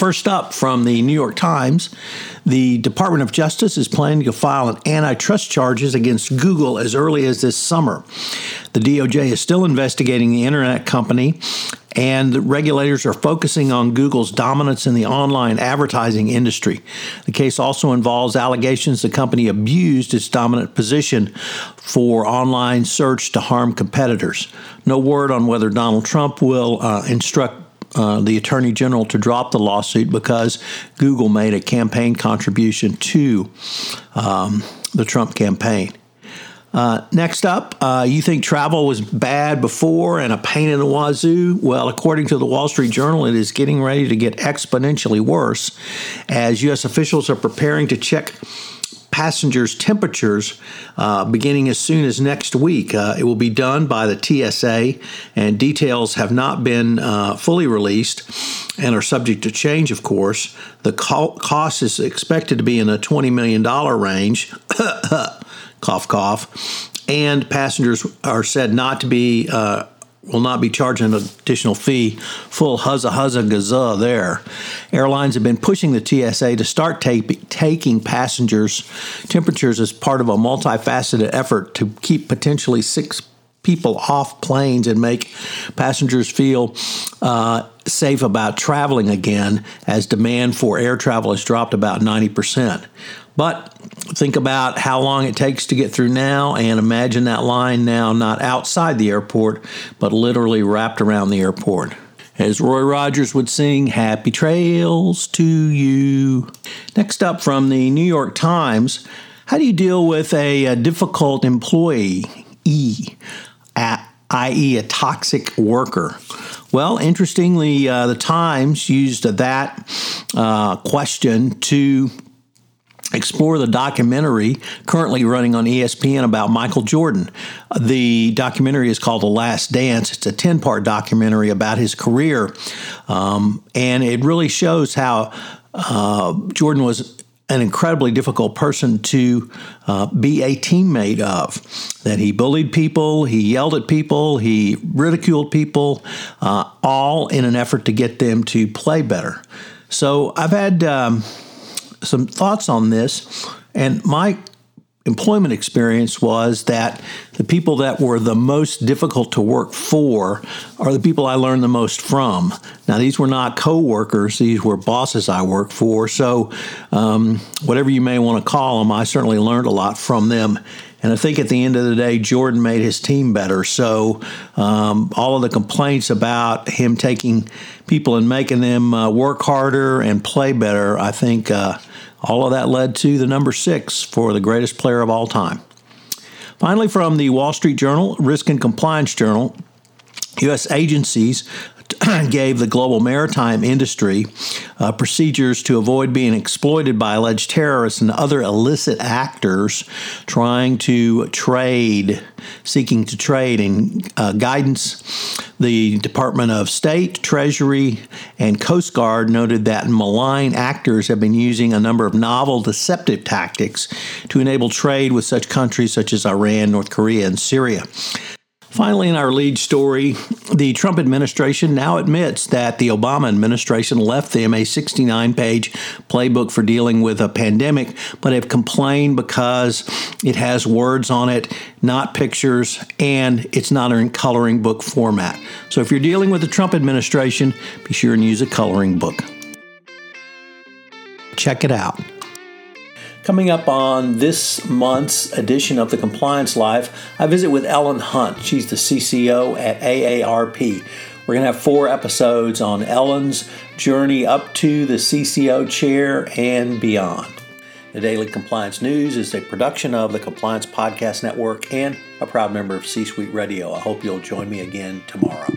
First up from the New York Times, the Department of Justice is planning to file an antitrust charges against Google as early as this summer. The DOJ is still investigating the internet company, and regulators are focusing on Google's dominance in the online advertising industry. The case also involves allegations the company abused its dominant position for online search to harm competitors. No word on whether Donald Trump will uh, instruct uh, the Attorney General to drop the lawsuit because Google made a campaign contribution to um, the Trump campaign. Uh, next up, uh, you think travel was bad before and a pain in the wazoo? Well, according to the Wall Street Journal, it is getting ready to get exponentially worse as U.S. officials are preparing to check passengers' temperatures uh, beginning as soon as next week. Uh, it will be done by the TSA, and details have not been uh, fully released and are subject to change, of course. The co- cost is expected to be in a $20 million range. cough, cough. And passengers are said not to be uh, will not be charged an additional fee. Full huzza huzza gaza there. Airlines have been pushing the TSA to start taking passengers' temperatures as part of a multifaceted effort to keep potentially six people off planes and make passengers feel uh, safe about traveling again as demand for air travel has dropped about 90%. But think about how long it takes to get through now and imagine that line now not outside the airport, but literally wrapped around the airport. As Roy Rogers would sing, Happy Trails to You. Next up from the New York Times, how do you deal with a, a difficult employee, e, at, i.e., a toxic worker? Well, interestingly, uh, the Times used that uh, question to explore the documentary currently running on ESPN about Michael Jordan. The documentary is called The Last Dance. It's a 10 part documentary about his career, um, and it really shows how uh, Jordan was an incredibly difficult person to uh, be a teammate of. That he bullied people, he yelled at people, he ridiculed people, uh, all in an effort to get them to play better. So I've had. Um, some thoughts on this, and my employment experience was that the people that were the most difficult to work for are the people I learned the most from. Now, these were not coworkers; these were bosses I worked for. So, um, whatever you may want to call them, I certainly learned a lot from them. And I think at the end of the day, Jordan made his team better. So um, all of the complaints about him taking people and making them uh, work harder and play better, I think uh, all of that led to the number six for the greatest player of all time. Finally, from the Wall Street Journal, Risk and Compliance Journal, U.S. agencies gave the global maritime industry uh, procedures to avoid being exploited by alleged terrorists and other illicit actors trying to trade, seeking to trade, and uh, guidance. The Department of State, Treasury, and Coast Guard noted that malign actors have been using a number of novel deceptive tactics to enable trade with such countries such as Iran, North Korea, and Syria. Finally, in our lead story, the Trump administration now admits that the Obama administration left them a 69 page playbook for dealing with a pandemic, but have complained because it has words on it, not pictures, and it's not in coloring book format. So if you're dealing with the Trump administration, be sure and use a coloring book. Check it out. Coming up on this month's edition of the Compliance Life, I visit with Ellen Hunt. She's the CCO at AARP. We're going to have four episodes on Ellen's journey up to the CCO chair and beyond. The Daily Compliance News is a production of the Compliance Podcast Network and a proud member of C Suite Radio. I hope you'll join me again tomorrow.